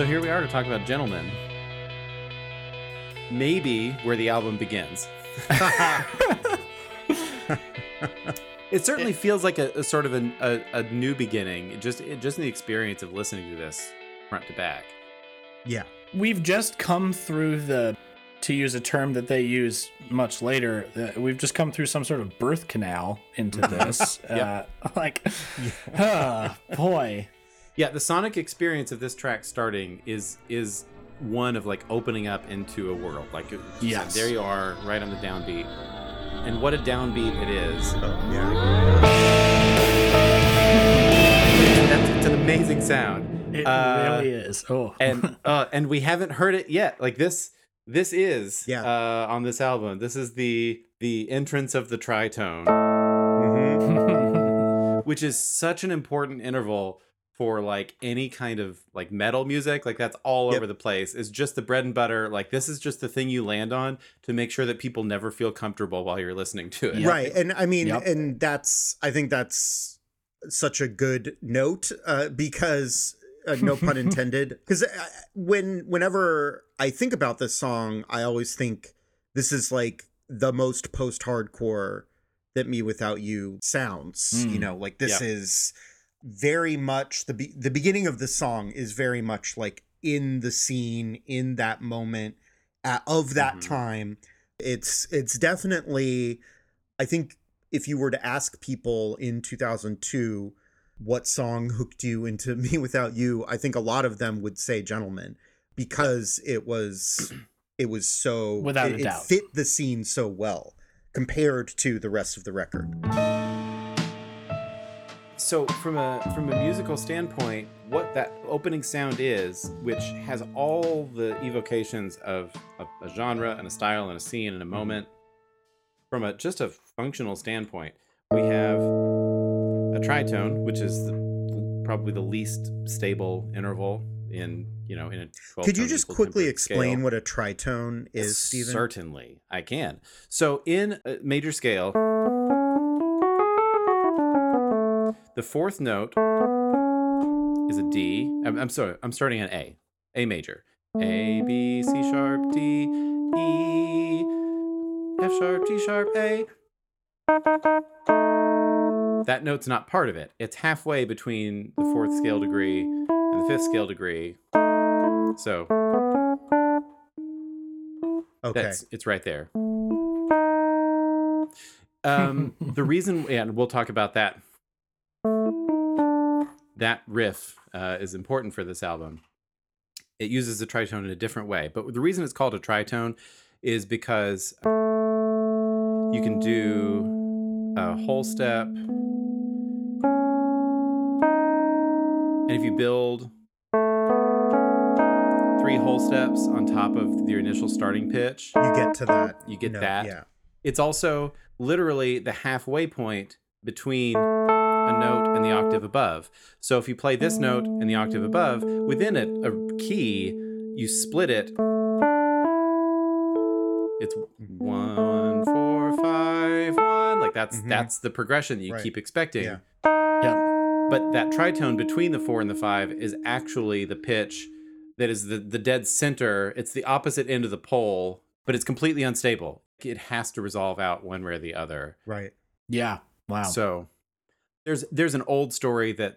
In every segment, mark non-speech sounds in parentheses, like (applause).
So here we are to talk about Gentleman. Maybe where the album begins. (laughs) it certainly feels like a, a sort of a, a, a new beginning, just just in the experience of listening to this front to back. Yeah. We've just come through the, to use a term that they use much later, uh, we've just come through some sort of birth canal into (laughs) this. uh, like, ah, boy. Yeah, the sonic experience of this track starting is is one of like opening up into a world. Like, Yes. there you are, right on the downbeat, and what a downbeat it is. Oh, yeah. That's, it's an amazing sound. It Uh, really is. Oh. and (laughs) uh, and we haven't heard it yet. Like this, this is Yeah. uh, on this album. This is the the entrance of the tritone, Mhm. which is such an important interval for like any kind of like metal music. Like that's all Yep. over the place. It's just the bread and butter. Like this is just the thing you land on to make sure that people never feel comfortable while you're listening to it. Yep. Right. And I mean, Yep. and that's, I think that's such a good note uh, because, uh, no pun (laughs) intended, because when, whenever I think about this song, I always think this is like the most post hardcore that Me Without You sounds. You Mm. know, like this Yeah. is very much the be- the beginning of the song is very much like in the scene in that moment uh, of that Mhm. time it's it's definitely i think if you were to ask people in 2002 what song hooked you into (laughs) me without you i think a lot of them would say gentleman because it was it was so Without it, a it doubt. fit the scene so well compared to the rest of the record so from a from a musical standpoint what that opening sound is which has all the evocations of a, a genre and a style and a scene and a moment from a just a functional standpoint we have a tritone which is the, probably the least stable interval in you know in a 12 could you just quickly explain scale. what a tritone is steven Certainly, I can. So in a major scale, the fourth note is a D. I'm, I'm sorry, I'm starting on A, A major. A, B, C sharp, D, E, F sharp, G sharp, A. That note's not part of it. It's halfway between the fourth scale degree and the fifth scale degree. So okay that's it's right there. Um, the reason, and we'll talk about that. That riff uh, is important for this album. It uses the tritone in a different way, but the reason it's called a tritone is because you can do a whole step, and if you build three whole steps on top of your initial starting pitch, you get to that You get that. yeah it's also literally the halfway point between a note and the octave above. So if you play this note and the octave above, within it, a key, you split it. It's one, four, five, one. Like that's Mhm. that's the progression that you Right. keep expecting. Yeah. yeah. But that tritone between the four and the five is actually the pitch that is the, the dead center. It's the opposite end of the pole, but it's completely unstable. It has to resolve out one way or the other. right Yeah. Wow. So there's there's an old story that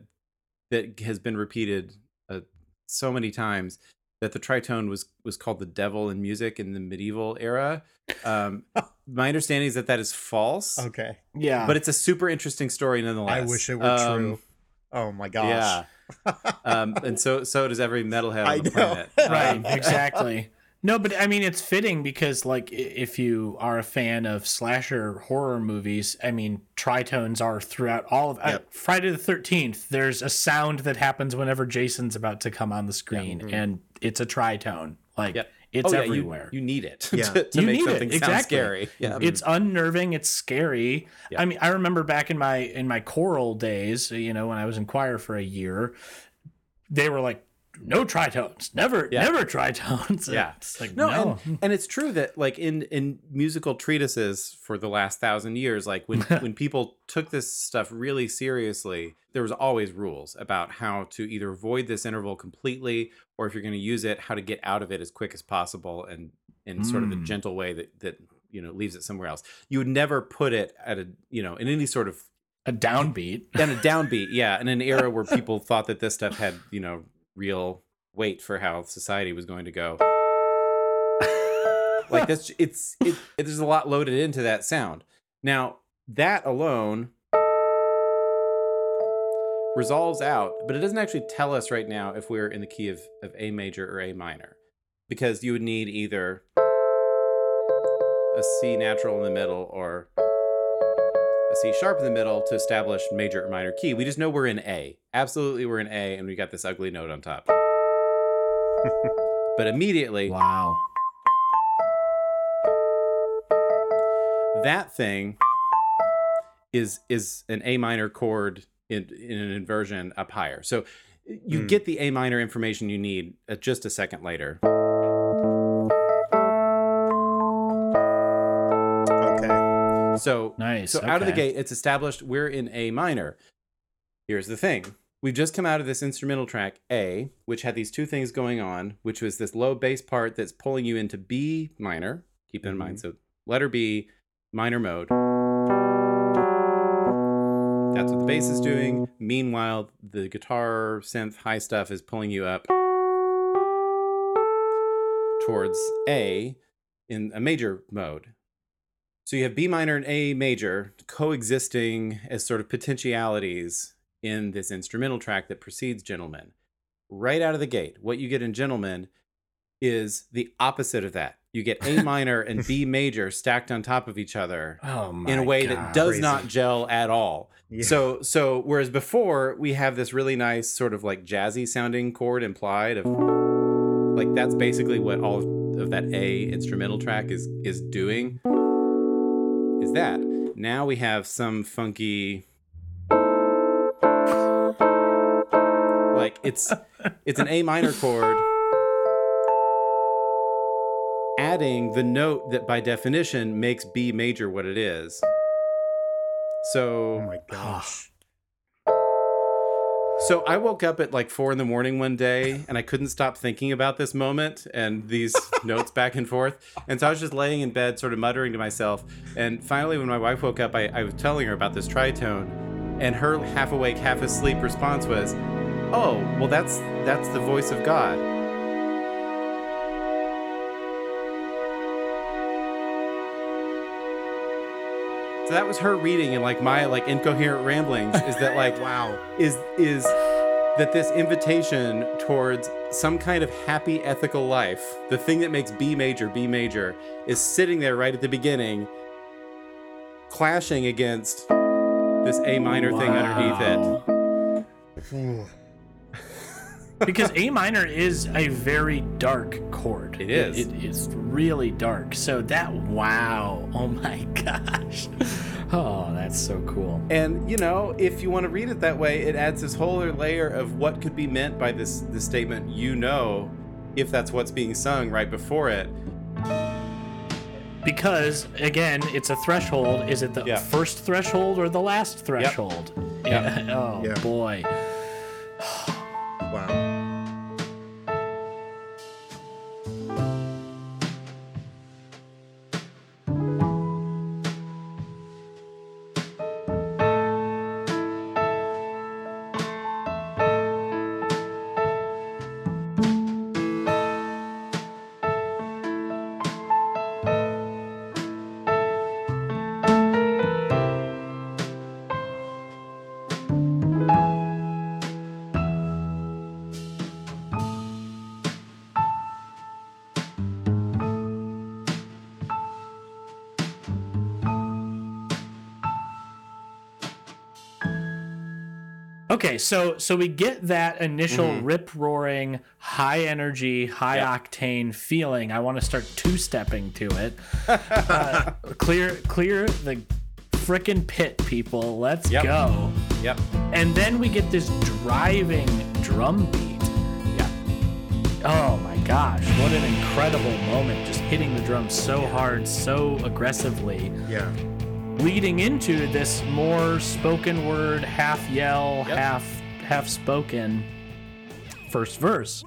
that has been repeated uh, so many times that the tritone was was called the devil in music in the medieval era. Um, (laughs) my understanding is that that is false, okay yeah. but it's a super interesting story nonetheless. i wish it were Um, true oh my gosh Yeah. um, and so so does every (laughs) metalhead I on the know. planet. right Um, (laughs) exactly no but i mean it's fitting because like if you are a fan of slasher horror movies i mean tritones are throughout all of uh, friday the 13th there's a sound that happens whenever jason's about to come on the screen Mhm. and it's a tritone like Yep. it's oh, yeah, you- everywhere You, need it (laughs) Yeah. to, to You make need it, something sound exactly. scary. Yeah. it's unnerving it's scary Yeah. i mean i remember back in my in my choral days you know when i was in choir for a year they were like no tritones, never, Yeah. never tritones. (laughs) Yeah. It's like, No, no. And, and it's true that like in in musical treatises for the last thousand years, like when (laughs) when people took this stuff really seriously, there was always rules about how to either avoid this interval completely, or if you're going to use it, how to get out of it as quick as possible, and in sort of a Mm. gentle way that that you know leaves it somewhere else. You would never put it at a you know in any sort of a downbeat. and a downbeat, (laughs) yeah, in an era where people thought that this stuff had, you know, real weight for how society was going to go. (laughs) like that's it's it, it there's a lot loaded into that sound. Now, that alone resolves out, but it doesn't actually tell us right now if we're in the key of, of A major or A minor. Because you would need either a C natural in the middle or a C sharp in the middle to establish major or minor key. We just know we're in A. Absolutely, we're in A, and we got this ugly note on top. (laughs) but immediately, Wow. that thing is is an A minor chord in in an inversion up higher. So you Hmm. get the A minor information you need uh, just a second later. So Nice. So out of the gate, it's established we're in A minor. Here's the thing. We've just come out of this instrumental track A, which had these two things going on, which was this low bass part that's pulling you into B minor. Keep that in mind. Mm-hmm. So letter B, minor mode. That's what the bass is doing. Meanwhile, the guitar, synth, high stuff is pulling you up towards A in a major mode. So you have B minor and A major coexisting as sort of potentialities in this instrumental track that precedes Gentleman. Right out of the gate, what you get in Gentleman is the opposite of that. You get A (laughs) minor and B major stacked on top of each other Oh in a way that does Crazy. not gel at all. Yeah. So so whereas before we have this really nice sort of like jazzy sounding chord implied of like that's basically what all of that A instrumental track is is doing is that. Now we have some funky like it's (laughs) it's an A minor chord adding the note that by definition makes B major what it is. So Oh my gosh. So I woke up at like four in the morning one day and I couldn't stop thinking about this moment and these (laughs) notes back and forth. And so I was just laying in bed, sort of muttering to myself. And finally, when my wife woke up, I, I was telling her about this tritone. And her half awake, half asleep response was, Oh, well, that's that's the voice of God. So that was her reading and like my like incoherent ramblings is that like (laughs) Wow. is is that this invitation towards some kind of happy ethical life, the thing that makes B major B major, is sitting there right at the beginning, clashing against this A minor thing underneath it. Hmm. Wow. Ooh. because A minor is a very dark chord. It is. It is really dark. So that wow. Oh my (laughs) gosh. Oh, that's so cool. And you know, if you want to read it that way, it adds this whole other layer of what could be meant by this this statement. You know, if that's what's being sung right before it. Because again, it's a threshold. Is it the Yeah. first threshold or the last threshold? Yep. (laughs) oh Yeah. boy. (sighs) Wow. Okay, so so we get that initial Mm-hmm. rip roaring, high energy, high Yep. octane feeling. I want to start two stepping to it. (laughs) uh, clear clear the frickin' pit, people. Let's Yep. go. Yep. And then we get this driving drum beat. Yeah. Oh my gosh, what an incredible moment. Just hitting the drums so hard, so aggressively, Yeah. Leading into this more spoken word, half yell, Yep. half half spoken first verse.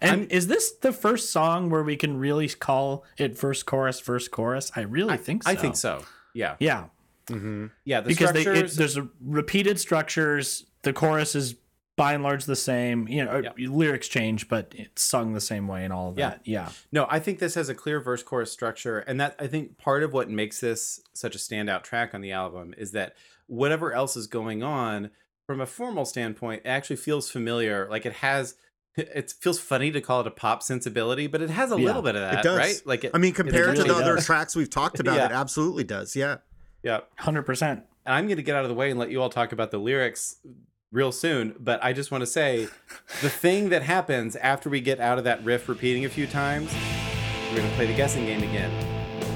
And I'm- is this the first song where we can really call it verse chorus verse chorus? I really think so. I think so. Yeah. Yeah. Mm-hmm. Yeah. The because they, it, there's a repeated structures. The chorus is by and large the same. You know, Yeah. Uh, lyrics change, but it's sung the same way and all of that. Yeah. yeah. No, I think this has a clear verse chorus structure, and that I think part of what makes this such a standout track on the album is that whatever else is going on, from a formal standpoint, it actually feels familiar. Like it has, (laughs) it feels funny to call it a pop sensibility, but it has a Yeah, little bit of that, it does. right? Like it, I mean, compared to really the other tracks we've talked about, Yeah. it absolutely does. Yeah. yeah. Hundred percent. And I'm going to get out of the way and let you all talk about the lyrics real soon. But I just want to say the thing that happens after we get out of that riff repeating a few times, we're going to play the guessing game again.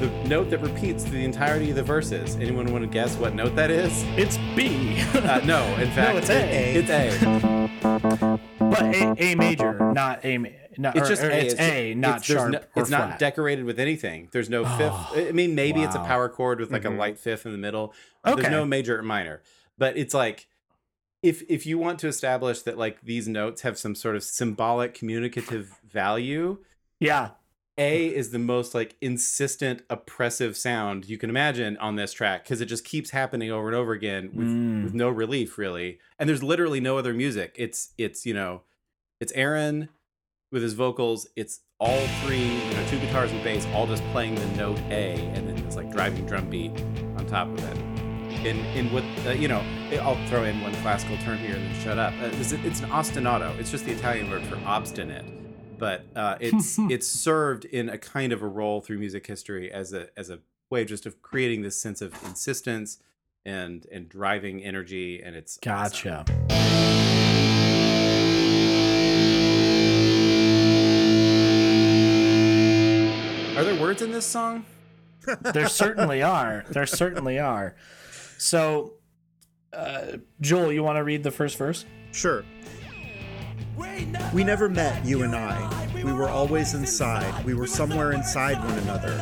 The note that repeats through the entirety of the verses. Anyone want to guess what note that is? It's B, Uh, no, in (laughs) fact, it's A. It's A. but A, A major, not A. ma- Not, It's just or A. It's A, not it's, sharp no- or it's not flat. decorated with anything. There's no fifth. I mean, maybe it's a power chord with like Mhm. a light fifth in the middle. Okay. There's no major or minor. But it's like if if you want to establish that like these notes have some sort of symbolic communicative value, yeah. A is the most like insistent oppressive sound you can imagine on this track because it just keeps happening over and over again with, Mm. with no relief really. And there's literally no other music. It's it's you know, it's Aaron with his vocals. It's all three, you know, two guitars and bass, all just playing the note A, and then it's like driving drum beat on top of it. In in what uh, you know, I'll throw in one classical term here and then shut up. Uh, it's, it's an ostinato. It's just the Italian word for obstinate, but uh, it's (laughs) it's served in a kind of a role through music history as a as a way just of creating this sense of insistence and and driving energy, and it's awesome. Gotcha. Are there words in this song? there certainly are. There certainly are. (laughs) So, uh, Joel, you want to read the first verse? Sure. We never met, you and I. We were always inside. We were somewhere inside one another.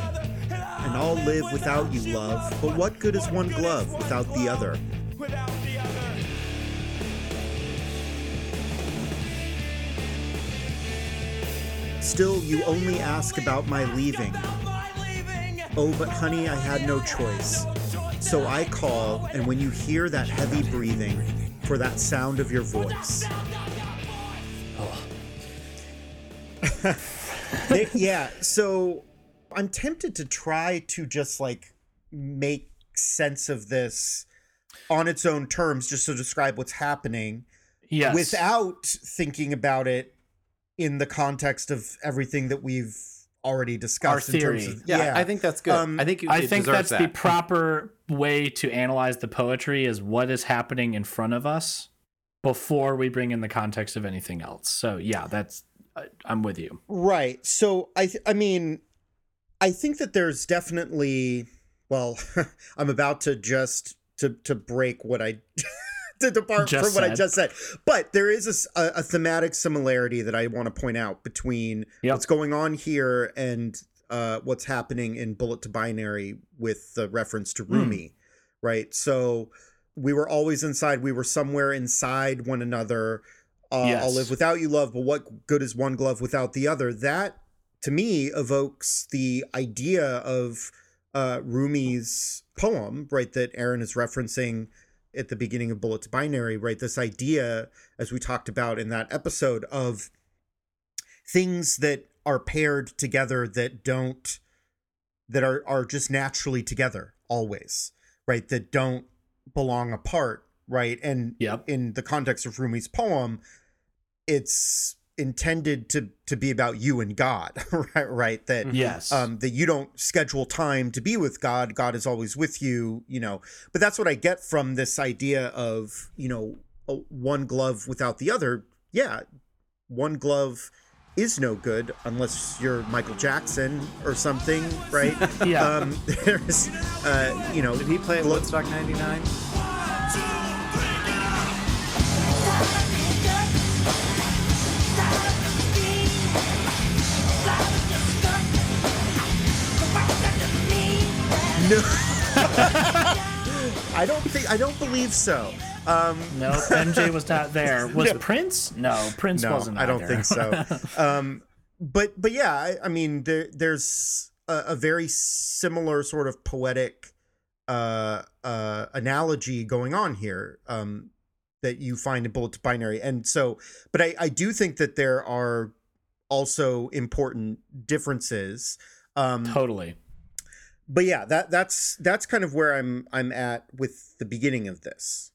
And all live without you, love. But what good is one glove without the other? without the other? Still, you only ask about my leaving. Oh, but honey, I had no choice. So I call, and when you hear that heavy breathing, for that sound of your voice. Oh. (laughs) They- yeah, so I'm tempted to try to just like make sense of this on its own terms, just to describe what's happening Yes. without thinking about it in the context of everything that we've already discussed in terms theory. of Yeah, I think that's good. Um, I think it, I think deserves that's the proper way to analyze the poetry is what is happening in front of us before we bring in the context of anything else. So yeah, that's I, I'm with you. Right. So I th- I mean I think that there's definitely well (laughs) I'm about to just to to break what I (laughs) to depart Just from what I just said. But there is a thematic similarity that I want to point out between Yep. what's going on here and uh, what's happening in Bullet to Binary with the reference to Rumi, right? So we were always inside. We were somewhere inside one another. Uh, I'll live without you, love. But what good is one glove without the other? That to me evokes the idea of uh, Rumi's poem, right? That Aaron is referencing at the beginning of Bullet to Binary, right? This idea, as we talked about in that episode, of things that are paired together that don't that are are just naturally together always, right? That don't belong apart, right? And Yep. in the context of Rumi's poem, it's intended to to be about you and God, (laughs) right? Right? That Yes. um, that you don't schedule time to be with God. God is always with you, you know. But that's what I get from this idea of, you know, a- one glove without the other. Yeah, one glove is no good unless you're Michael Jackson or something, right? (laughs) Yeah. Um, (laughs) there's, uh, you know, Did he play at Woodstock '99? (laughs) I don't think I don't believe so. Um, No, MJ was not there. (laughs) Was Prince? No, Prince no, wasn't. I don't either. think so. (laughs) um, but but yeah, I, I mean there there's a, a very similar sort of poetic uh, uh, analogy going on here um, that you find in Bullet to Binary, and so but I I do think that there are also important differences. Um, totally. But yeah, that that's that's kind of where I'm I'm at with the beginning of this.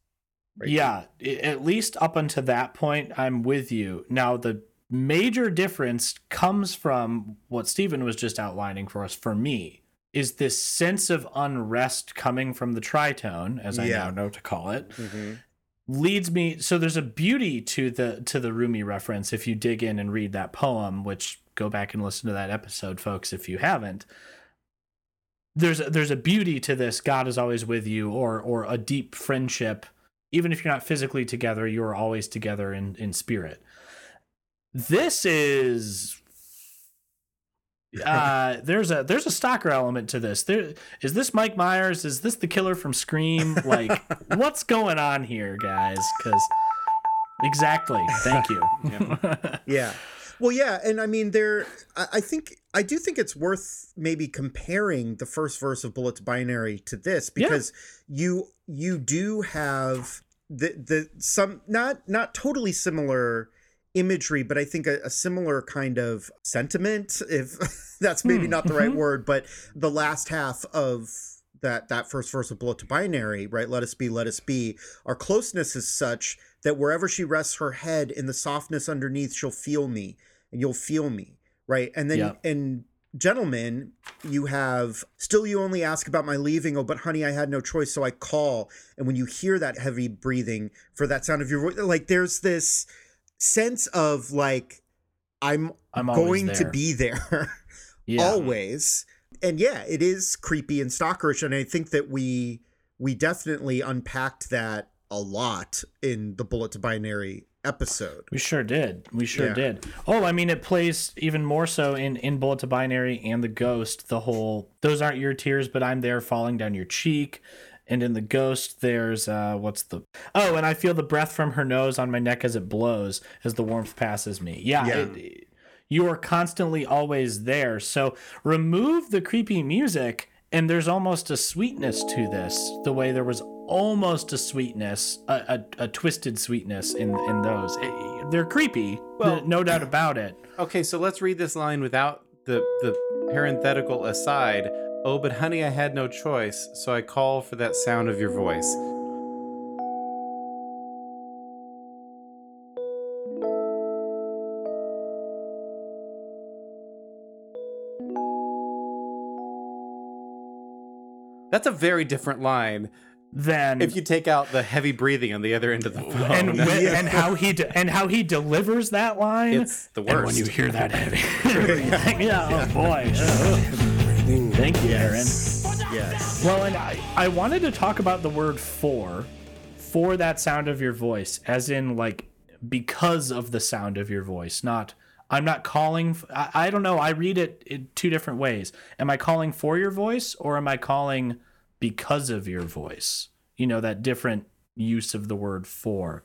right? Yeah, at least up until that point, I'm with you. Now, the major difference comes from what Steven was just outlining for us. For me, is this sense of unrest coming from the tritone, as I Yeah. now know to call it, Mhm. leads me. So there's a beauty to the to the Rumi reference if you dig in and read that poem. Which go back and listen to that episode, folks, if you haven't. There's a, there's a beauty to this. God is always with you, or or a deep friendship even if you're not physically together, you're always together in in spirit. This is (laughs) uh there's a there's a stalker element to this. There is this Mike Myers? Is this the killer from Scream? Like (laughs) what's going on here, guys? Cuz Exactly. Thank you. Yeah. (laughs) Well, yeah, and I mean, there. I, think I do think it's worth maybe comparing the first verse of Bullet to Binary to this Yeah. because you you do have the the some not not totally similar imagery, but I think a, a similar kind of sentiment, if (laughs) that's maybe Hmm, not the right mhm. word, but the last half of that that first verse of Bullet to Binary, right? Let us be, let us be. Our closeness is such that wherever she rests her head in the softness underneath, she'll feel me and you'll feel me, right? And then Yeah. and gentleman, you have still you only ask about my leaving. Oh, but honey, I had no choice, so I call. And when you hear that heavy breathing for that sound of your voice, like there's this sense of like I'm, I'm going to be there (laughs) Yeah. always. And yeah, it is creepy and stalkerish, and I think that we we definitely unpacked that a lot in the bullet to binary episode. We sure did. We sure Yeah. did. Oh, I mean, it plays even more so in in Bullet to Binary and the Ghost. The whole those aren't your tears, but I'm there falling down your cheek. And in the Ghost, there's uh, what's the oh, and I feel the breath from her nose on my neck as it blows as the warmth passes me. Yeah, Yeah. it- you are constantly always there. So remove the creepy music, and there's almost a sweetness to this. The way there was almost a sweetness, a, a, a twisted sweetness in in those. Eh, They're creepy, Well- no doubt about it. Okay, so let's read this line without the the parenthetical aside. Oh, but honey, I had no choice, so I call for that sound of your voice. That's a very different line than if you take out the heavy breathing on the other end of the phone. and (laughs) when, and how he de- and how he delivers that line. it's the worst and when you hear that heavy, (laughs) (laughs) yeah, oh boy. Thank you, Aaron. Yes. Well, and I, I wanted to talk about the word for, for that sound of your voice, as in like because of the sound of your voice, not. I'm not calling. f- I, I don't know. I read it in two different ways. Am I calling for your voice or am I calling because of your voice? You know, that different use of the word for.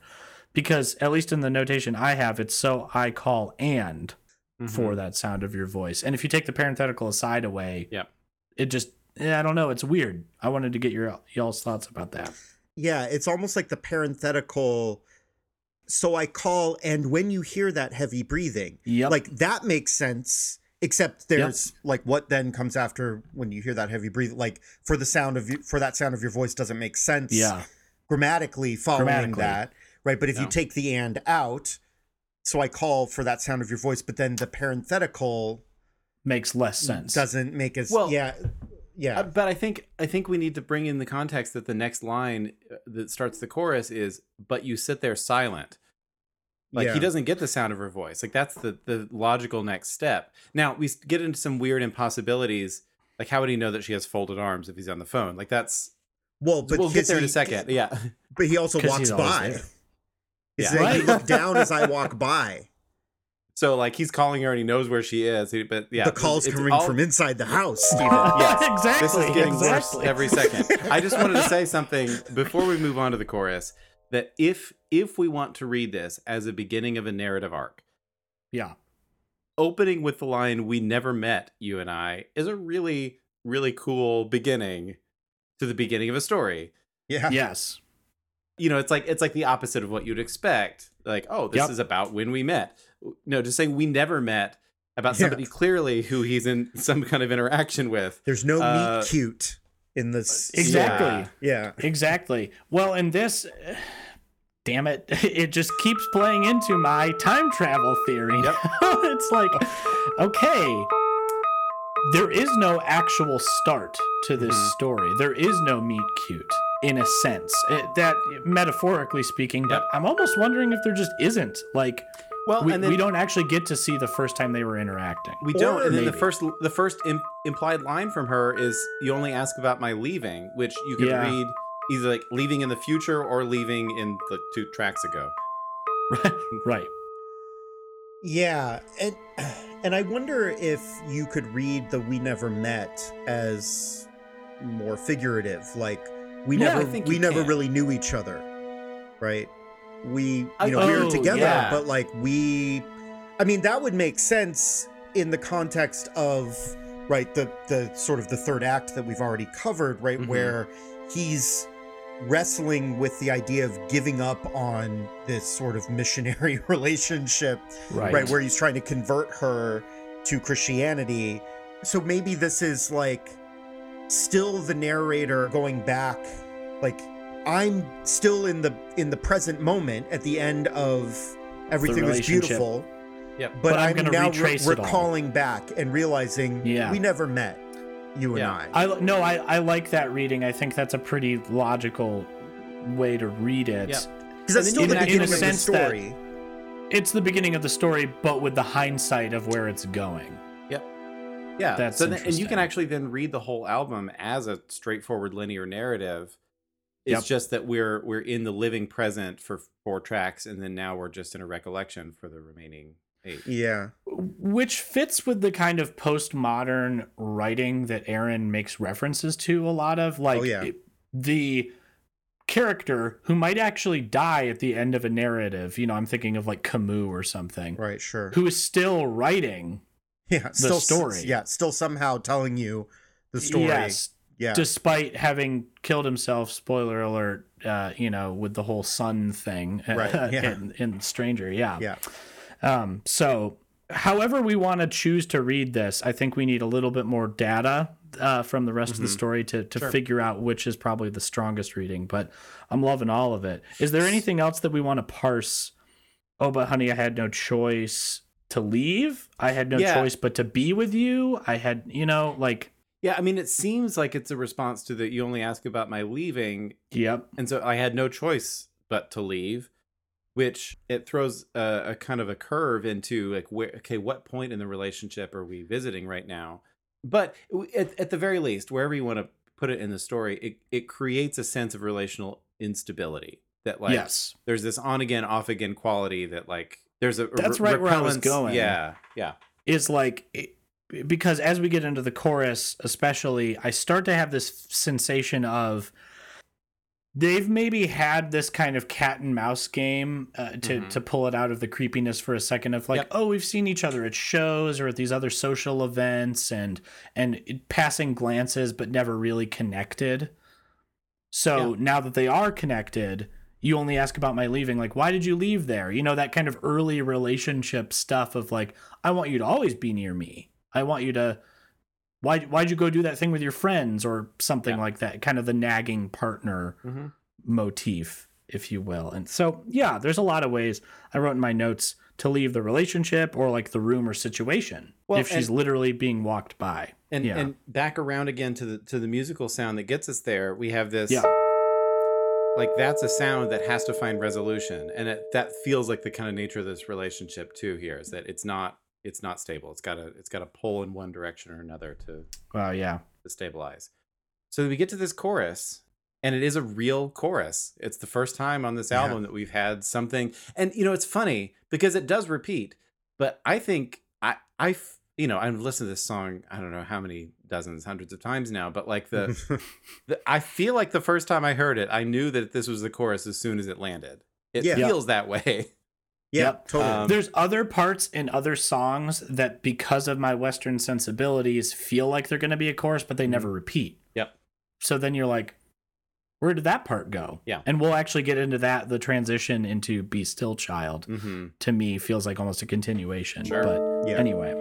Because at least in the notation I have, it's so I call and Mhm. for that sound of your voice. And if you take the parenthetical aside away, Yep. it just yeah, I don't know. It's weird. I wanted to get your y'all's thoughts about that. Yeah, it's almost like the parenthetical. So I call, and when you hear that heavy breathing, Yep. like that makes sense. Except there's like what then comes after when you hear that heavy breathing. Like for the sound of you, for that sound of your voice doesn't make sense. yeah, grammatically following Grammatically. that, right? But if you take the and out, so I call for that sound of your voice, but then the parenthetical makes less sense. doesn't make as Well, yeah, yeah, Uh, but I think I think we need to bring in the context that the next line uh, that starts the chorus is "But you sit there silent." Like Yeah. he doesn't get the sound of her voice. Like that's the the logical next step. Now we get into some weird impossibilities. Like how would he know that she has folded arms if he's on the phone? Like that's well, but we'll get his- there in a second. Yeah, But he also walks by. He's Yeah. saying, "You Right. look down as I (laughs) walk by." So like he's calling her and he knows where she is. he- But yeah, the call's it's coming all- from inside the house, (laughs) Steven. Yes, exactly. This is getting exactly. worse every second. I just wanted to say something before we move on to the chorus that if if we want to read this as a beginning of a narrative arc, Yeah. opening with the line "We never met, you and I" is a really really cool beginning to the beginning of a story. yeah. Yes. You know, it's like it's like the opposite of what you'd expect. Like, oh, this Yep. is about when we met. No, just saying we never met about Yeah. somebody clearly who he's in (laughs) some kind of interaction with. There's no Uh, meet cute in this. Exactly. Yeah. Yeah. Exactly. Well, in this, (sighs) damn it, (laughs) it just keeps playing into my time travel theory. Yep. (laughs) it's like, okay, there is no actual start to this Mhm. story. There is no meet cute in a sense. It- that metaphorically speaking, but Yep. I'm almost wondering if there just isn't. Like, Well, we, and then we don't actually get to see the first time they were interacting. We don't. Or And then the first the first Im- implied line from her is you only ask about my leaving, which you can Yeah. read either like leaving in the future or leaving in the two tracks ago. right. (laughs) Right. Yeah, and (sighs) and I wonder if you could read the "We never met" as more figurative, like we Yeah, I never think we never can. really knew each other, right? We I- you know we Oh, were together, yeah. but like we, I mean that would make sense in the context of right the the sort of the third act that we've already covered, right, Mhm. where he's wrestling with the idea of giving up on this sort of missionary (laughs) relationship Right. right. where he's trying to convert her to christianity so maybe this is like still the narrator going back like i'm still in the in the present moment at the end of everything was beautiful Yep. but, But I'm i'm, now re- retrace it all. recalling back and realizing Yeah. we never met you and i I no, I, I like that reading. I think that's a pretty logical way to read it. Yeah. because that's still in the a- in a beginning of the sense that- story It's the beginning of the story, but with the hindsight of where it's going. Yep. Yeah. That's so then, and you can actually then read the whole album as a straightforward linear narrative. It's Yep. just that we're we're in the living present for four tracks, and then now we're just in a recollection for the remaining eight. yeah Which fits with the kind of postmodern writing that Aaron makes references to a lot of. Oh, like Oh, yeah. it- the character who might actually die at the end of a narrative. You know, I'm thinking of like Camus or something, right sure who is still writing. yeah still story. yeah still somehow telling you the story Yes, yeah despite having killed himself spoiler alert uh you know with the whole sun thing Right, (laughs) yeah. in, in stranger yeah yeah um so however we want to choose to read this i think we need a little bit more data uh, from the rest of the Mhm. story to, to Sure. figure out which is probably the strongest reading but i'm loving all of it is there anything else that we want to parse oh but honey i had no choice to leave i had no Yeah. choice but to be with you i had you know like Yeah, I mean, it seems like it's a response to the you only ask about my leaving, yep and so I had no choice but to leave, which it throws a, a kind of a curve into like where okay, what point in the relationship are we visiting right now? But at, at the very least, wherever you want to put it in the story, it it creates a sense of relational instability that like yes there's this on again off again quality that like there's a That's right where I was going. Yeah, yeah, is like it- because as we get into the chorus especially i start to have this sensation of they've maybe had this kind of cat and mouse game uh, to Mhm. to pull it out of the creepiness for a second of like Yep. oh we've seen each other at shows or at these other social events and and passing glances but never really connected so Yeah. now that they are connected you only ask about my leaving like why did you leave there you know that kind of early relationship stuff of like i want you to always be near me i want you to why why'd you go do that thing with your friends or something Yeah. like that kind of the nagging partner hmm motif if you will and so yeah there's a lot of ways i wrote in my notes to leave the relationship or like the room or situation Well, if she's and- literally being walked by and Yeah. and back around again to the to the musical sound that gets us there. We have this. Yeah. like that's a sound that has to find resolution and it, that feels like the kind of nature of this relationship too here is that it's not it's not stable it's got to it's got to pull in one direction or another to, wow yeah to stabilize so we get to this chorus and it is a real chorus it's the first time on this Yeah. album that we've had something and you know it's funny because it does repeat but I think I I you know I've listened to this song I don't know how many dozens hundreds of times now, but like the, (laughs) the I feel like the first time I heard it, I knew that this was the chorus as soon as it landed. It Yeah. feels that way. Yeah, Yep. totally. Um, There's other parts in other songs that, because of my Western sensibilities, feel like they're going to be a chorus, but they never repeat. Yep. So then you're like, where did that part go? Yeah. And we'll actually get into that. The transition into Be Still Child Mm-hmm. to me feels like almost a continuation. Sure. But Yeah. anyway.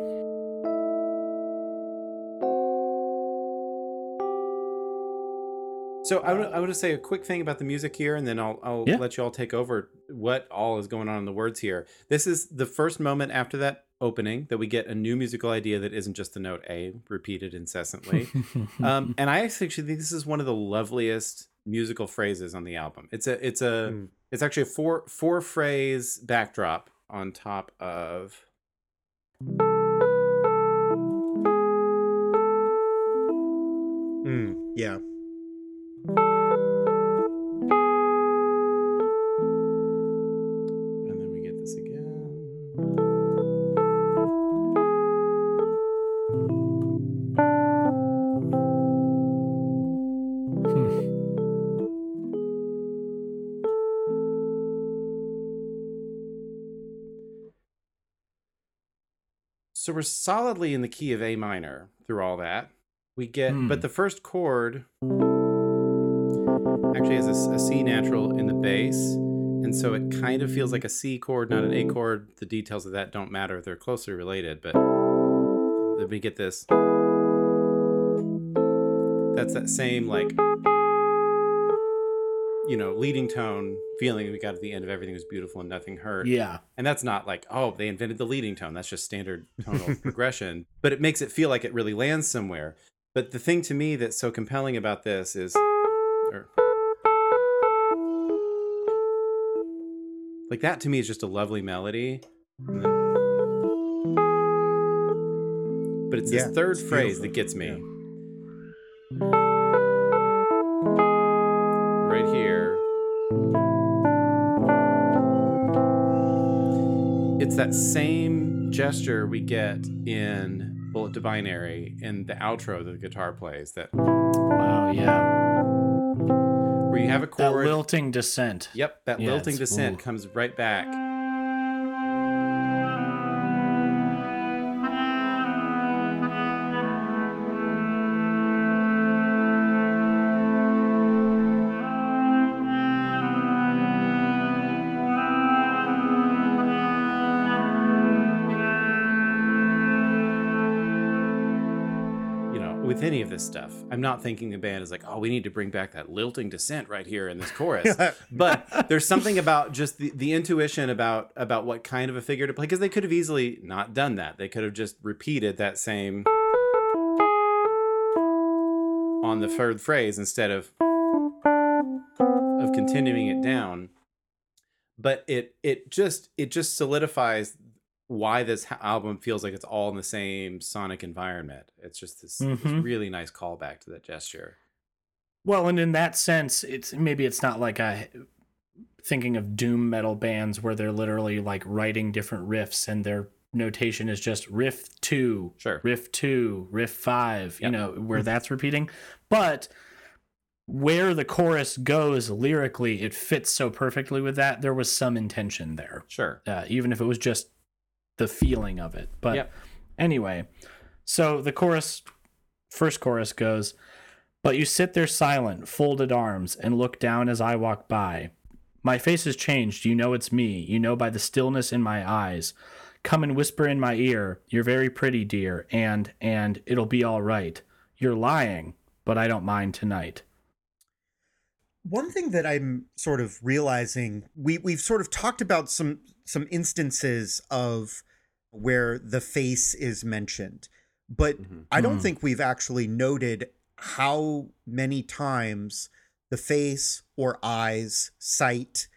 So I want I would say a quick thing about the music here, and then I'll I'll Yeah. let you all take over what all is going on in the words here. This is the first moment after that opening that we get a new musical idea that isn't just the note A repeated incessantly. (laughs) um, and I actually think this is one of the loveliest musical phrases on the album. It's a it's a Mm. it's actually a four four phrase backdrop on top of Mm, yeah. So we're solidly in the key of A minor through all that. We get, Hmm. but the first chord actually has a a, C natural in the bass, and so it kind of feels like a C chord, not an A chord. The details of that don't matter; they're closely related. But then we get this. That's that same like, you know, leading tone feeling we got at the end of everything was beautiful and nothing hurt. yeah. And that's not like, oh, they invented the leading tone. That's just standard tonal (laughs) progression. But it makes it feel like it really lands somewhere. But the thing to me that's so compelling about this is, or, like that to me is just a lovely melody. Then- but it's Yeah, this third it's phrase that gets me. Yeah. It's that same gesture we get in Bullet to Binary in the outro that the guitar plays that Wow. Yeah. where you have a chord. That lilting descent. Yep, that Yeah, lilting descent ooh. comes right back. I'm not thinking the band is like, oh, we need to bring back that lilting descent right here in this chorus. (laughs) but there's something about just the, the intuition about about what kind of a figure to play because they could have easily not done that. They could have just repeated that same on the third phrase instead of of continuing it down. But it it just it just solidifies why this album feels like it's all in the same sonic environment. It's just this, this Mhm. really nice callback to that gesture. Well, and in that sense, it's maybe it's not like a thinking of doom metal bands where they're literally like writing different riffs and their notation is just riff two, Sure. riff two, riff five, you know, where that's repeating. But where the chorus goes lyrically, it fits so perfectly with that. There was some intention there, Sure. uh, even if it was just the feeling of it. But Yep. anyway, so the chorus, first chorus goes, But you sit there silent, folded arms, and look down as I walk by. My face has changed. You know it's me. You know by the stillness in my eyes. Come and whisper in my ear, You're very pretty, dear, and, and it'll be all right. You're lying, but I don't mind tonight. One thing that I'm sort of realizing, we we've sort of talked about some some instances of where the face is mentioned, but Mhm. I don't Hmm. think we've actually noted how many times the face or eyes sight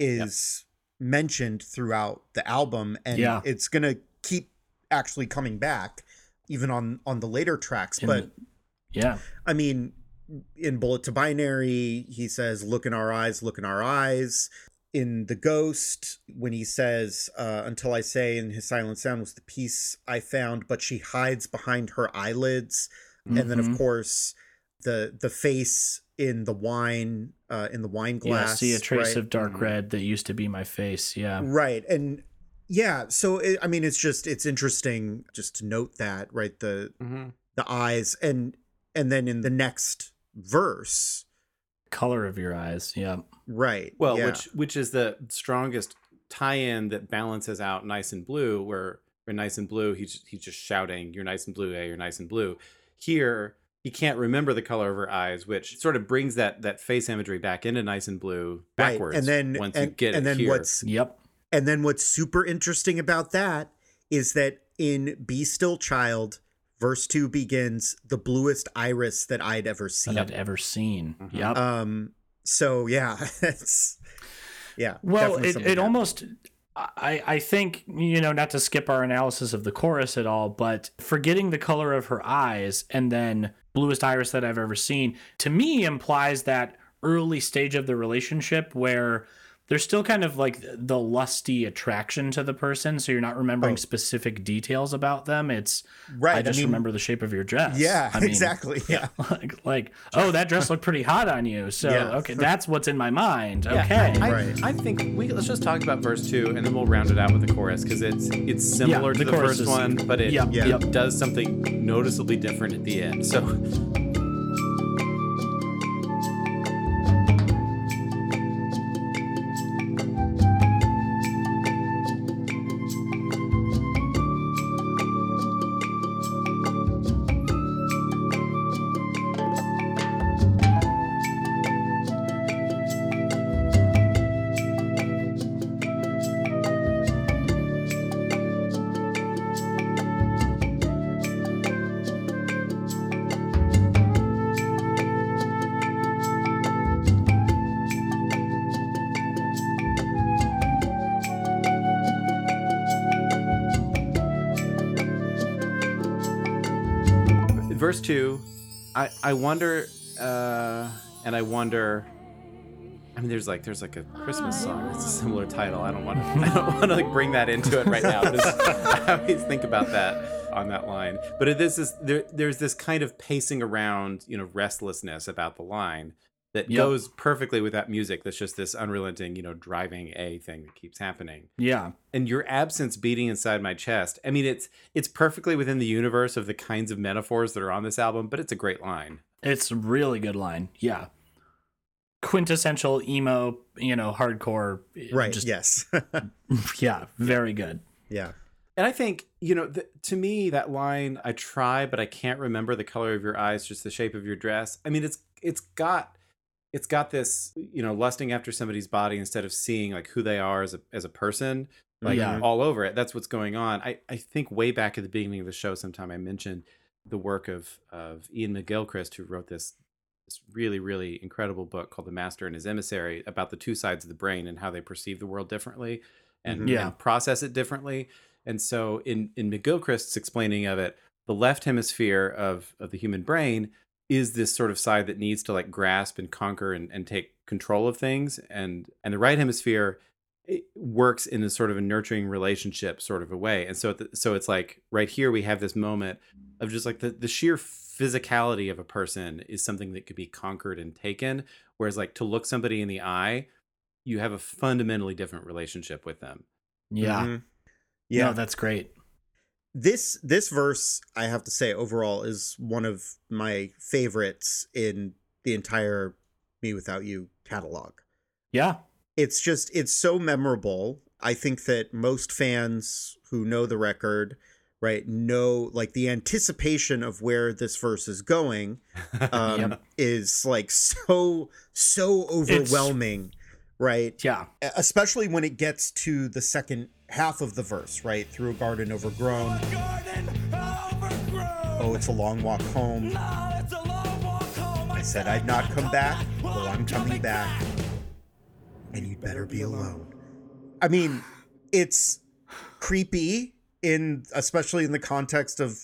is mentioned throughout the album and Yeah. it's going to keep actually coming back even on on the later tracks In but Yeah. I mean, in Bullet to Binary, he says, "Look in our eyes, look in our eyes." In the ghost when he says uh, until i say in his silent sound was the peace i found but she hides behind her eyelids and then of Mhm. course the the face in the wine uh, in the wine glass Yeah, glass see a trace right? of dark Mhm. red that used to be my face. Yeah. right and yeah so it, i mean it's just it's interesting just to note that right the Mm-hmm. the eyes and and then in the next verse Color of your eyes. Yeah. Right Well, yeah. which which is the strongest tie-in that balances out Nice and Blue, where where Nice and Blue he's he's just shouting, "You're nice and blue, eh? You're nice and blue." Here he can't remember the color of her eyes, which sort of brings that that face imagery back into Nice and Blue backwards. Right, backwards. and then once and, you get and it then here. what's Yep. and then what's super interesting about that is that in Be Still Child, verse two begins the bluest iris that I'd ever seen. I'd ever seen. Mhm. Yep. Um. So yeah, (laughs) it's yeah. Well, it, it almost I I think, you know, not to skip our analysis of the chorus at all, but forgetting the color of her eyes and then bluest iris that I've ever seen, to me implies that early stage of the relationship where there's still kind of like the lusty attraction to the person, so you're not remembering Oh. specific details about them. It's right. I just mean, remember the shape of your dress. Yeah, I mean, exactly. (laughs) Yeah. Like, like, oh, that dress looked pretty hot on you. So, Yeah. okay, that's what's in my mind. Yeah, Okay. I, Right. I think we let's just talk about verse two, and then we'll round it out with the chorus because it's it's similar the to the chorus first is- one, but it, Yep, Yeah. yep. does something noticeably different at the end. So verse two, I I wonder, uh, and I wonder. I mean, there's like there's like a Christmas song that's a similar title. I don't want to (laughs) I don't want to like bring that into it right now. I always think about that on that line. But it is this there, there's this kind of pacing around, you know, restlessness about the line that Yep. goes perfectly with that music. That's just this unrelenting, you know, driving a thing that keeps happening yeah. and your absence beating inside my chest. I mean, it's it's perfectly within the universe of the kinds of metaphors that are on this album, but it's a great line. It's a really good line. Yeah. Quintessential emo, you know, hardcore. Eh, right. Just, yes. (laughs) yeah. Very good. yeah. And I think you know, th- to me, that line, "I try, but I can't remember the color of your eyes, just the shape of your dress." I mean, it's it's got it's got this, you know, lusting after somebody's body instead of seeing like who they are as a as a person, like Yeah. all over it. That's what's going on. I I think way back at the beginning of the show, sometime I mentioned the work of of Ian McGilchrist, who wrote this this really really incredible book called The Master and His Emissary about the two sides of the brain and how they perceive the world differently and, Mhm. Yeah. and process it differently. And so in in McGilchrist's explaining of it, the left hemisphere of of the human brain is this sort of side that needs to like grasp and conquer and, and take control of things and and the right hemisphere works in a sort of a nurturing relationship sort of a way and so the, so it's like right here we have this moment of just like the, the sheer physicality of a person is something that could be conquered and taken whereas like to look somebody in the eye you have a fundamentally different relationship with them Yeah. Mhm. Yeah. No, that's great. This this verse i have to say overall is one of my favorites in the entire mewithoutYou catalog Yeah. it's just it's so memorable i think that most fans who know the record right know like the anticipation of where this verse is going (laughs) um Yep. is like so so overwhelming right Yeah. especially when it gets to the second half of the verse, right? Through a garden overgrown. Oh, it's a long walk home. I said I'd not come back. Well, I'm coming back. And you'd better be alone. I mean, it's creepy in especially in the context of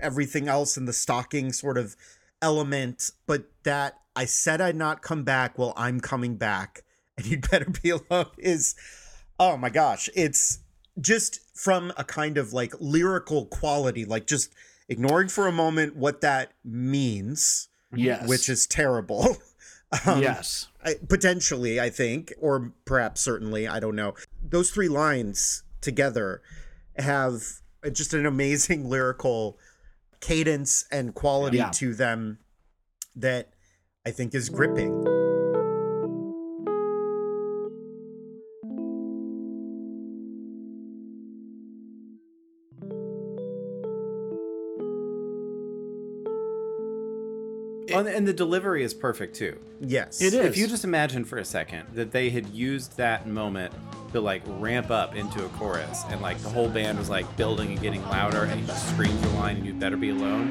everything else and the stalking sort of element, but that I said I'd not come back. Well, I'm coming back (laughs) you'd better be alone is oh my gosh it's just from a kind of like lyrical quality like just ignoring for a moment what that means Yes. which is terrible (laughs) um, yes. I, potentially i think or perhaps certainly i don't know those three lines together have just an amazing (laughs) lyrical cadence and quality Yeah. to them that i think is gripping Oh, and the delivery is perfect too. yes It is. If you just imagine for a second that they had used that moment to like ramp up into a chorus and like the whole band was like building and getting louder and he just screams the line and you better be alone.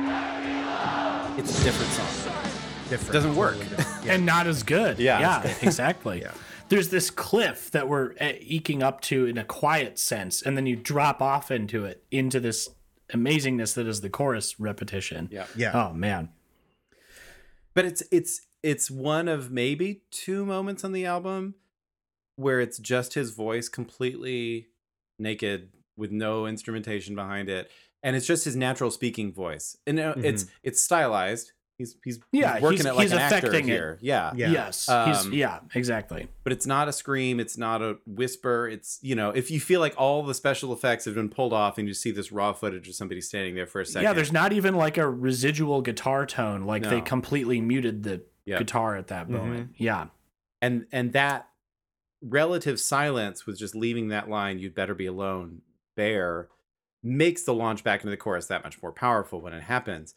It's a different song. different doesn't work. Different. Yeah. (laughs) and not as good. Yeah, yeah, exactly. (laughs) Yeah. There's this cliff that we're uh, eking up to in a quiet sense, and then you drop off into it, into this amazingness that is the chorus repetition. Yeah. yeah Oh man. But it's it's it's one of maybe two moments on the album where it's just his voice completely naked with no instrumentation behind it and it's just his natural speaking voice. And uh, it's it's stylized. He's he's, he's Yeah, working he's- it like he's an actor affecting it. here. Yeah. Yeah. Yes. Um, He's, yeah. Exactly. But it's not a scream, it's not a whisper. It's, you know, if you feel like all the special effects have been pulled off and you see this raw footage of somebody standing there for a second. Yeah. There's not even like a residual guitar tone. Like they completely muted the Yeah. guitar at that moment. Yeah. and and that relative silence with just leaving that line you'd better be alone bare makes the launch back into the chorus that much more powerful when it happens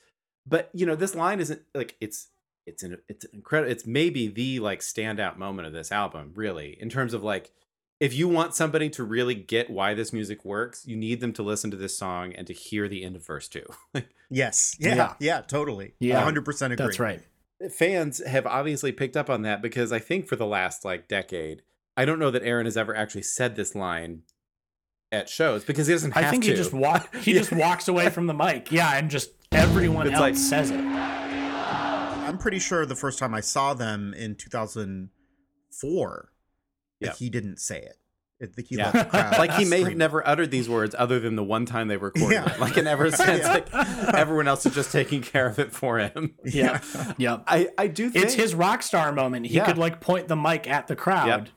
but you know this line isn't like it's it's an it's incredible it's maybe the like standout moment of this album really in terms of like if you want somebody to really get why this music works you need them to listen to this song and to hear the end of verse 2 (laughs) yes yeah Yeah. yeah, totally Yeah. 100% agree That's right. fans have obviously picked up on that because I think for the last like decade, I don't know that Aaron has ever actually said this line at shows because he doesn't have I think to. he just walk. He just walks away from the mic. Yeah, and just everyone It's else like- says it. i'm pretty sure the first time i saw them in 2004 that he didn't say it I think he Yeah. the crowd (laughs) like he may have never uttered these words other than the one time they recorded Yeah. it. Like in ever since, (laughs) Yeah. like everyone else is just taking care of it for him. (laughs) Yeah. Yeah. I I do think It's his rock star moment. He Yeah. could like point the mic at the crowd.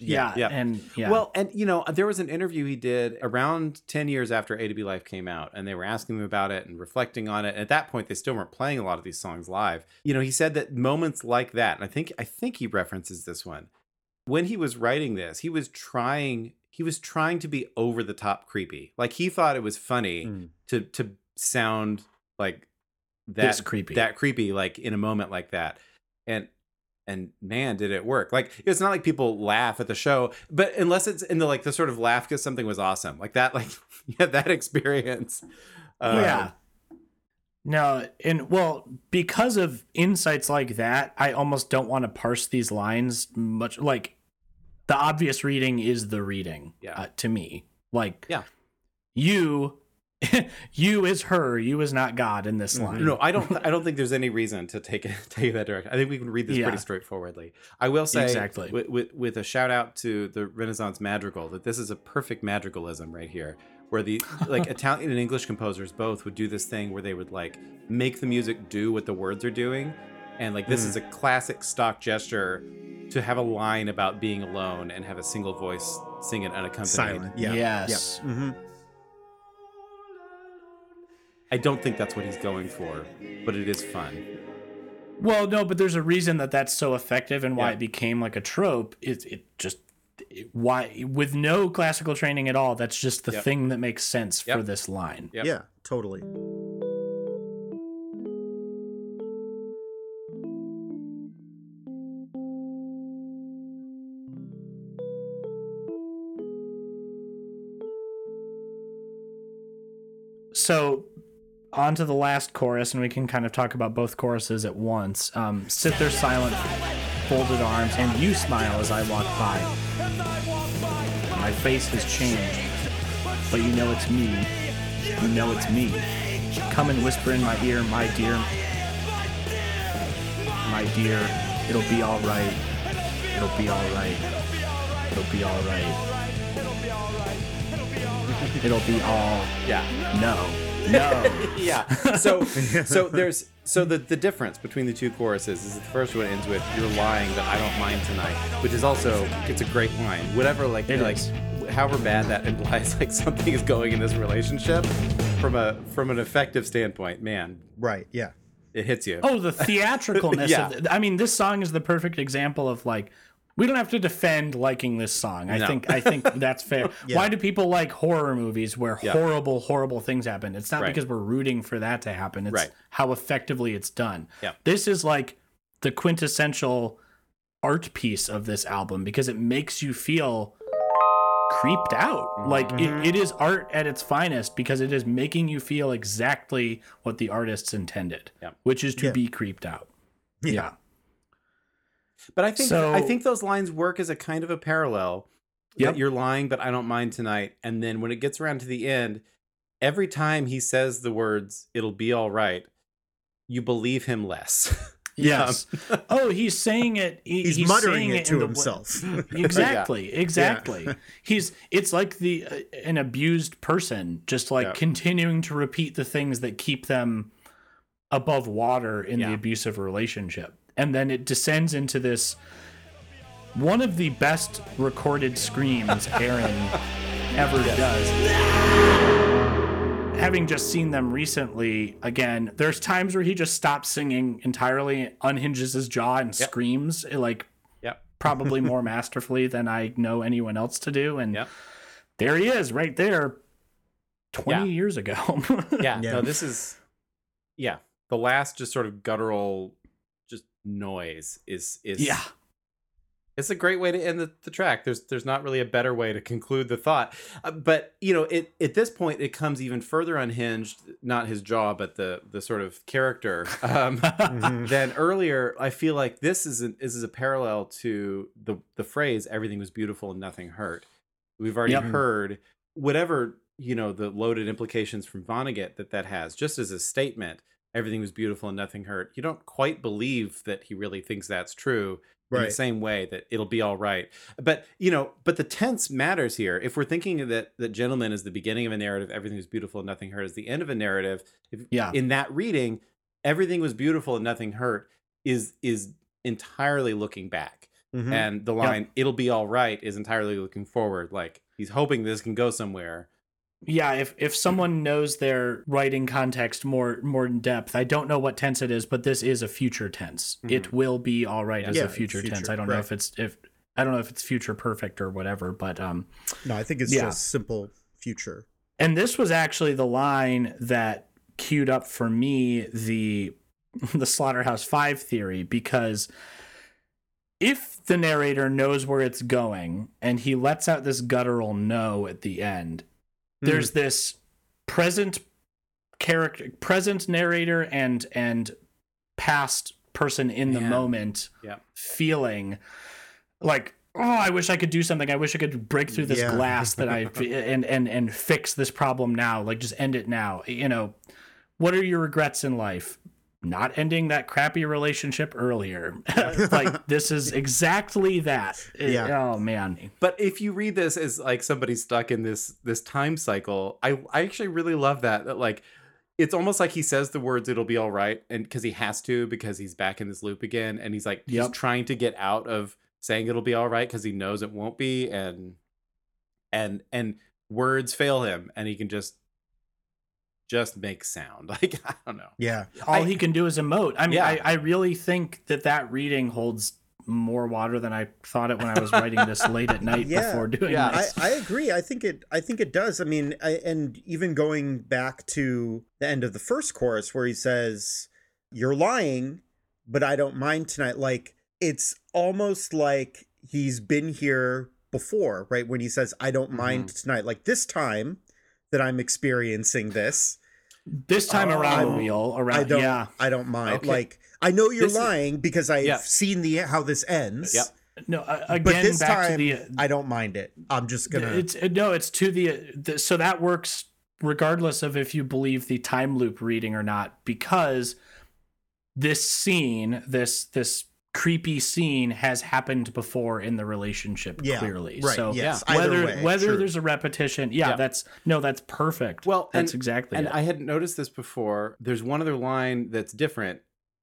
Yeah. yeah. And yeah. Well, and you know, there was an interview he did around 10 years after A to B Life came out, and they were asking him about it and reflecting on it. And at that point, they still weren't playing a lot of these songs live. You know, he said that moments like that, and I think I think he references this one. When he was writing this, he was trying he was trying to be over the top creepy. Like he thought it was funny Mm. to to sound like that This creepy. that creepy like in a moment like that. And and man did it work like it's not like people laugh at the show but unless it's in the like the sort of laugh because something was awesome like that like (laughs) yeah that experience um, yeah. No, and well, because of insights like that, I almost don't want to parse these lines much. Like, the obvious reading is the reading. Yeah. Uh, to me, like, Yeah. you, (laughs) you is her. You is not God in this line. no i don't (laughs) i don't think there's any reason to take it (laughs) take that direction i think we can read this Yeah. pretty straightforwardly i will say Exactly. with, with, with a shout out to the renaissance madrigal that this is a perfect madrigalism right here where the like italian and english composers both would do this thing where they would like make the music do what the words are doing and like this is a classic stock gesture to have a line about being alone and have a single voice sing it unaccompanied silent yeah Yes. yeah. hmm i don't think that's what he's going for but it is fun Well, no, but there's a reason that that's so effective and why Yeah. it became like a trope. It it just it- why with no classical training at all. That's just the Yep. thing that makes sense for this line. Yep. yeah totally So, on to the last chorus, and we can kind of talk about both choruses at once. Um, Sit there silent, folded arms, and you smile as I walk by. My face has changed, but you know it's me. You know it's me. Come and whisper in my ear, my dear. My dear, it'll be all right. It'll be all right. It'll be all right. It'll be all Yeah. no, no. (laughs) yeah. So (laughs) so there's so the the difference between the two choruses is that the first one ends with "You're lying, but I don't mind tonight," which is also it's a great line. Whatever like It like is. however bad that implies (laughs) like something is going in this relationship from a from an effective standpoint, man, Right. Yeah. it hits you. Oh, the theatricalness Yeah. of it. I mean, this song is the perfect example of like we don't have to defend liking this song. I No. think I think (laughs) that's fair. Why do people like horror movies where Yeah. horrible, horrible things happen? It's not Right. because we're rooting for that to happen. It's Right. how effectively it's done. Yeah. This is like the quintessential art piece of this album because it makes you feel creeped out. Like it, mm-hmm. it is art at its finest because it is making you feel exactly what the artists intended, Yeah. which is to Yeah. be creeped out. Yeah. But I think So- I think those lines work as a kind of a parallel. Yep. That you're lying, but I don't mind tonight. And then when it gets around to the end, every time he says the words "It'll be all right," you believe him less. (laughs) Yes. oh, he's saying it. he- He's, muttering saying it in to the wa- himself. (laughs) (laughs) exactly exactly he's it's like the uh, an abused person just like Yeah. continuing to repeat the things that keep them above water in the abusive relationship and then it descends into this one of the best recorded screams aaron (laughs) ever does having just seen them recently again there's times where he just stops singing entirely unhinges his jaw and Yep. screams eh, like yep. (laughs) probably more masterfully than I know anyone else to do. And Yep. there he is, right there, twenty Yeah. years ago. Yeah. (laughs) Yeah. No, this is yeah. The last just sort of guttural just noise is is yeah, it's a great way to end the, the track. There's there's not really a better way to conclude the thought. Uh, but you know it at this point it comes even further unhinged not his jaw but the the sort of character (laughs) um Mhm. than earlier. I feel like this is a, this is a parallel to the the phrase everything was beautiful and nothing hurt. We've already Yep. heard whatever you know the loaded implications from vonnegut that that has just as a statement everything was beautiful and nothing hurt you don't quite believe that he really thinks that's true in the same way that it'll be all right. But you know, but the tense matters here. If we're thinking that that gentleman is the beginning of a narrative, everything was beautiful and nothing hurt is the end of a narrative. If, Yeah. In that reading, everything was beautiful and nothing hurt is is entirely looking back, Mhm. and the line "it'll be all right" is entirely looking forward. Like he's hoping this can go somewhere. Yeah. If if someone knows their writing context more more in depth, I don't know what tense it is, but this is a future tense. It will be all right as Yeah, a it's future, tense. I don't know if it's if I don't know if it's future perfect or whatever, but um. No, I think it's Yeah. just simple future. And this was actually the line that queued up for me the (laughs) the Slaughterhouse 5 theory because if the narrator knows where it's going and he lets out this guttural no at the end, there's hmm. this present character present narrator and and past person in the Yeah. moment Yeah. feeling like oh i wish i could do something i wish i could break through this Yeah. glass that i (laughs) and and and fix this problem now like just end it now you know what are your regrets in life not ending that crappy relationship earlier (laughs) (laughs) like this is exactly that It- Yeah. oh man But if you read this as like somebody stuck in this this time cycle, I I actually really love that. That like it's almost like he says the words "it'll be all right," and because he has to because he's back in this loop again, and he's like Yep. he's trying to get out of saying it'll be all right because he knows it won't be, and and and words fail him, and he can just just make sound. (laughs) Like I don't know. Yeah. all I- he can do is emote i mean Yeah. I, I really think that that reading holds more water than i thought it when i was writing this late at night (laughs) Yeah. before doing Yeah. I, this I agree. I think it. I think it does. I mean, I, and even going back to the end of the first chorus where he says, "You're lying, but I don't mind tonight." Like it's almost like he's been here before, right? When he says, "I don't mind mm-hmm. tonight," like this time that I'm experiencing this, this time around the Oh. wheel I around don't. yeah I don't mind. Okay. Like I know you're This is- lying because I've Yeah. seen the how this ends. Yep. no uh, again But this back time, to the I don't mind it. I'm just gonna. it's uh, no it's to the, the so that works regardless of if you believe the time loop reading or not because this scene this this creepy scene has happened before in the relationship Yeah, clearly. right, So yes, either whether way, whether true. there's a repetition, yeah, Yeah. that's no, that's perfect. Well, that's and- exactly And it. I hadn't noticed this before. There's one other line that's different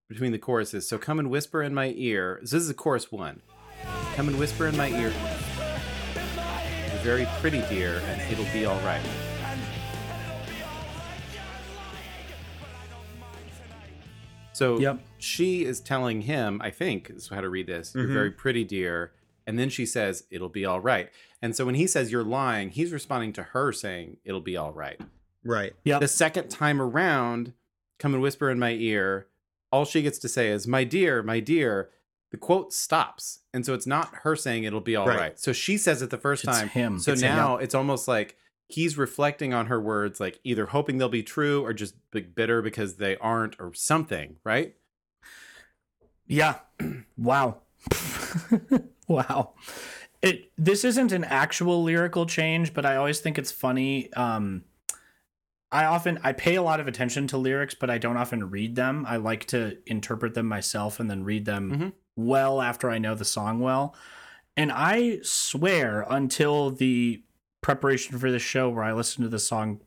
between the choruses. So come and whisper in my ear. So this is the chorus one. Come and whisper in my ear. You're very pretty, dear, and it'll be all right. So Yep. she is telling him, I think, is how to read this. You're very mm-hmm. pretty, dear. And then she says, it'll be all right. And so when he says you're lying, he's responding to her saying, it'll be all right. Right. Yeah. The second time around, come and whisper in my ear. All she gets to say is, my dear, my dear. The quote stops. And so it's not her saying it'll be all right. Right. So she says it the first It's time. him. So It's him. now it's almost like he's reflecting on her words, like either hoping they'll be true or just bitter because they aren't or something, right? Yeah. (clears throat) wow. (laughs) wow. It this isn't an actual lyrical change, but I always think it's funny. Um I often I pay a lot of attention to lyrics, but I don't often read them. I like to interpret them myself and then read them Mhm. well after I know the song well. And I swear until the preparation for this show where I listened to the song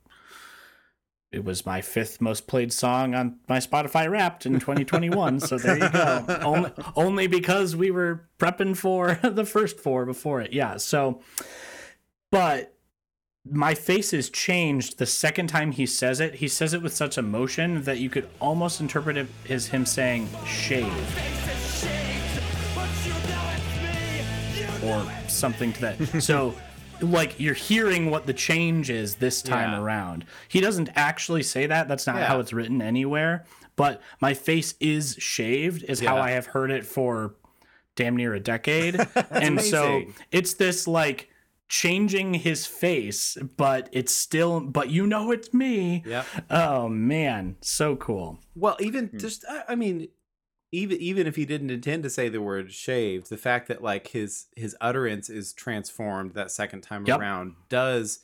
it was my fifth most played song on my Spotify Wrapped in 2021. so there you go. (laughs) only, only because we were prepping for (laughs) the first four before it. Yeah. So, but my face is changed the second time he says it. He says it with such emotion that you could almost interpret it as him saying shave or something to that. so, like you're hearing what the change is this time Yeah. around. He doesn't actually say that. That's not Yeah. how it's written anywhere. But my face is shaved is how I have heard it for damn near a decade. (laughs) and so it's this like changing his face, but it's still but you know it's me. Yeah. Oh man, so cool. Well, even Hmm. just I I mean, even even if he didn't intend to say the word shaved, the fact that like his his utterance is transformed that second time Yep. around does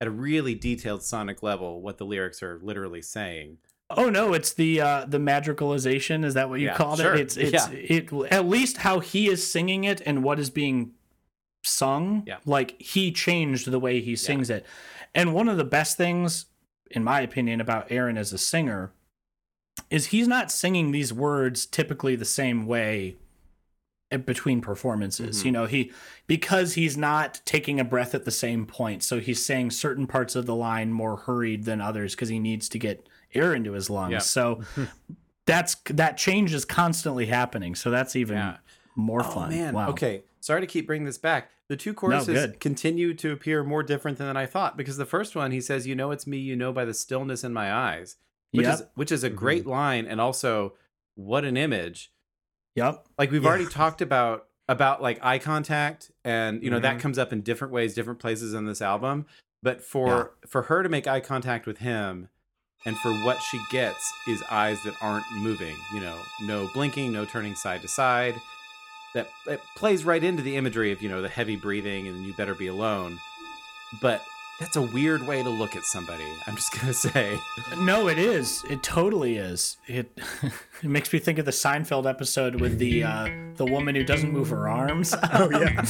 at a really detailed sonic level what the lyrics are literally saying. Oh no, it's the uh the madrigalization. Is that what you Yeah, called sure. it? It's it's Yeah. it at least how he is singing it and what is being sung. Yeah. Like he changed the way he sings it. And one of the best things, in my opinion, about Aaron as a singer is he's not singing these words typically the same way between performances. Mhm. You know, he because he's not taking a breath at the same point, so he's saying certain parts of the line more hurried than others because he needs to get air into his lungs. Yeah. So (laughs) that's that change is constantly happening. So that's even Yeah. more Oh fun. man. Wow. Okay. Sorry to keep bringing this back. The two choruses good. continue to appear more different than I thought because the first one he says, "You know it's me, you know by the stillness in my eyes," which Yep. is which is a great line and also what an image. Yep. like we've Yeah. already talked about about like eye contact and you know that Mhm. comes up in different ways different places in this album but for for her to make eye contact with him and for what she gets is eyes that aren't moving you know no blinking no turning side to side that it plays right into the imagery of you know the heavy breathing and you better be alone but that's a weird way to look at somebody i'm just (laughs) gonna say No, it is. It totally is. It (laughs) it makes me think of the Seinfeld episode with the uh, the woman who doesn't move her arms. (laughs) Oh yeah.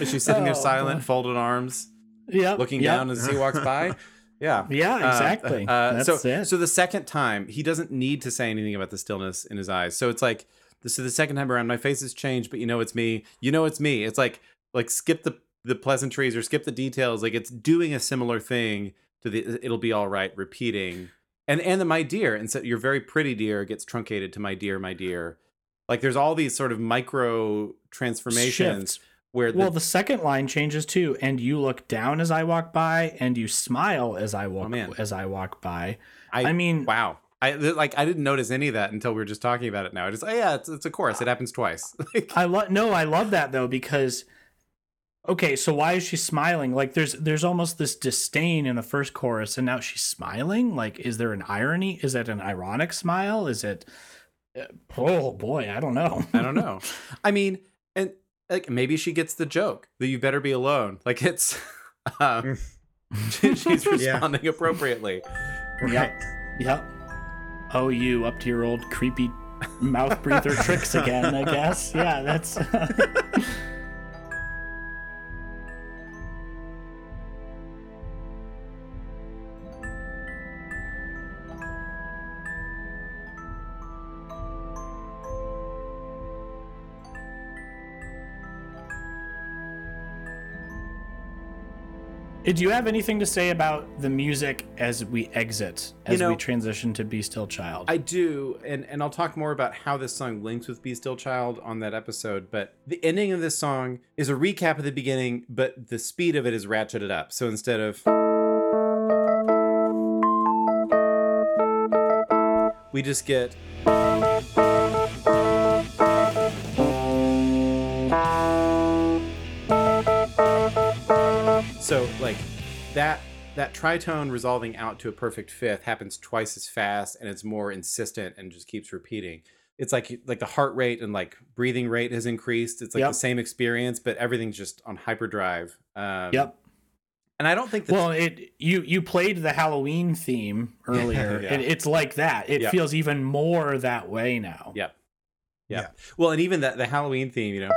is she sitting there Oh, silent boy. folded arms Yeah. looking yep. down as he walks by. Yeah. Yeah, Uh, exactly. uh, so, That's it. so the second time, he doesn't need to say anything about the stillness in his eyes. So it's like, this so the second time around, my face has changed, but you know it's me. You know it's me. It's like, like skip the the pleasantries or skip the details. Like it's doing a similar thing to the uh, it'll be all right, repeating. And and the my dear, and so you're very pretty, dear, gets truncated to my dear, my dear. Like there's all these sort of micro transformations Shifts. where the, Well, the second line changes too, and you look down as I walk by, and you smile as I oh, walk Oh, as I walk by. I, I mean, Wow. I like I didn't notice any of that until we were just talking about it now. I just oh yeah, it's, it's a chorus. It happens twice. (laughs) Like, I love no, I love that though because okay, so why is she smiling? Like there's there's almost this disdain in the first chorus, and now she's smiling. Like, is there an irony? Is that an ironic smile? Is it? uh, Oh boy, I don't know. I don't know. (laughs) I mean, and like maybe she gets the joke that you better be alone. Like it's (laughs) um, (laughs) she- she's Yeah. responding appropriately. Right. Yep. Yep. Oh, you up to your old creepy mouth breather tricks again, I guess. Yeah, that's. Do you have anything to say about the music as we exit, as You know- we transition to Be Still Child? I do, and and I'll talk more about how this song links with "Be Still Child" on that episode. But the ending of this song is a recap of the beginning, but the speed of it is ratcheted up. So instead of we just get that that tritone resolving out to a perfect fifth happens twice as fast and it's more insistent and just keeps repeating it's like like the heart rate and like breathing rate has increased it's like Yep. the same experience but everything's just on hyperdrive um yep. and i don't think that Well, it you you played the Halloween theme (laughs) earlier. Yeah. It, it's like that. It Yeah. feels even more that way now. Yep. Yeah. Yeah. Well, and even that the Halloween theme, you know,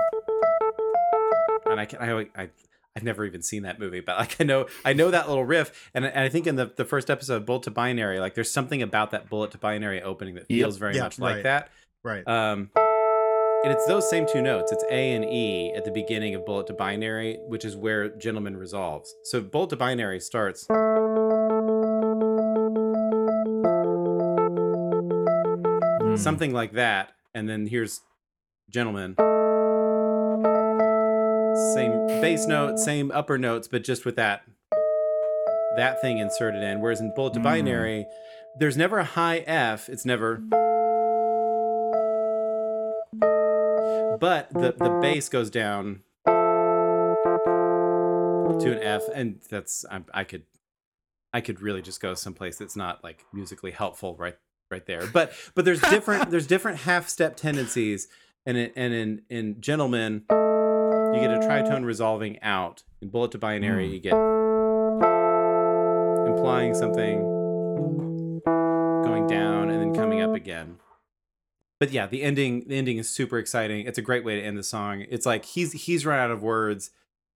and I can I I I've never even seen that movie, but like I know I know that little riff, and, and I think in the the first episode, of Bullet to Binary, like there's something about that Bullet to Binary opening that Yep. feels very Yeah, much like right. that. Right. Um, and it's those same two notes. It's A and E at the beginning of Bullet to Binary, which is where Gentleman resolves. So Bullet to Binary starts. Mm. something like that and then here's gentleman same bass note same upper notes but just with that that thing inserted in whereas in bullet to Mm. binary there's never a high f it's never but the the bass goes down to an f and that's I, I could i could really just go someplace that's not like musically helpful right right there but but there's different there's different half step tendencies and in, and in in gentleman you get a tritone resolving out in bullet to binary Mm. you get implying something going down and then coming up again but yeah the ending the ending is super exciting it's a great way to end the song it's like he's he's run out of words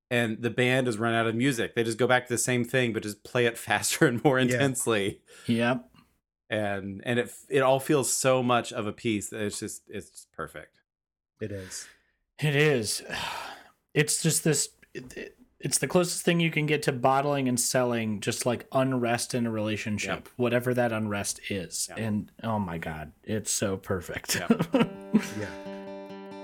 and the band has run out of music they just go back to the same thing but just play it (laughs) faster and more Yeah. intensely Yep. and and it it all feels so much of a piece that it's just it's just perfect It is. It is. (sighs) It's just this. It, it- it's the closest thing you can get to bottling and selling just like unrest in a relationship, Yep. whatever that unrest is. Yep. And oh my God, it's so perfect. Yep. (laughs) Yeah.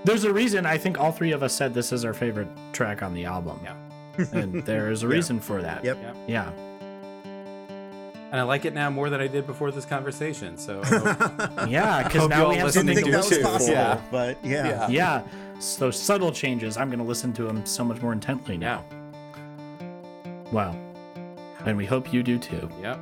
There's a reason I think all three of us said this is our favorite track on the album. Yeah. (laughs) And there is a (laughs) Yeah. reason for that. Yep. Yep. Yeah. and i like it now more than i did before this conversation so Yeah. Because now we have something think to that do was too. possible, Yeah. but yeah. Yeah. Yeah. So subtle changes. I'm going to listen to them so much more intently yeah now. Wow. And we hope you do too. yep